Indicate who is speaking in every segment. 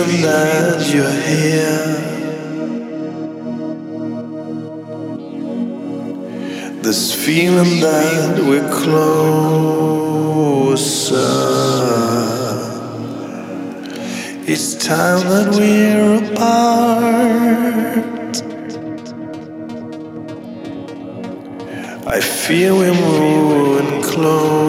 Speaker 1: Feeling that you're here. This feeling that we're closer. It's time that we're apart. I feel we're moving closer.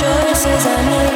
Speaker 2: Choices I made.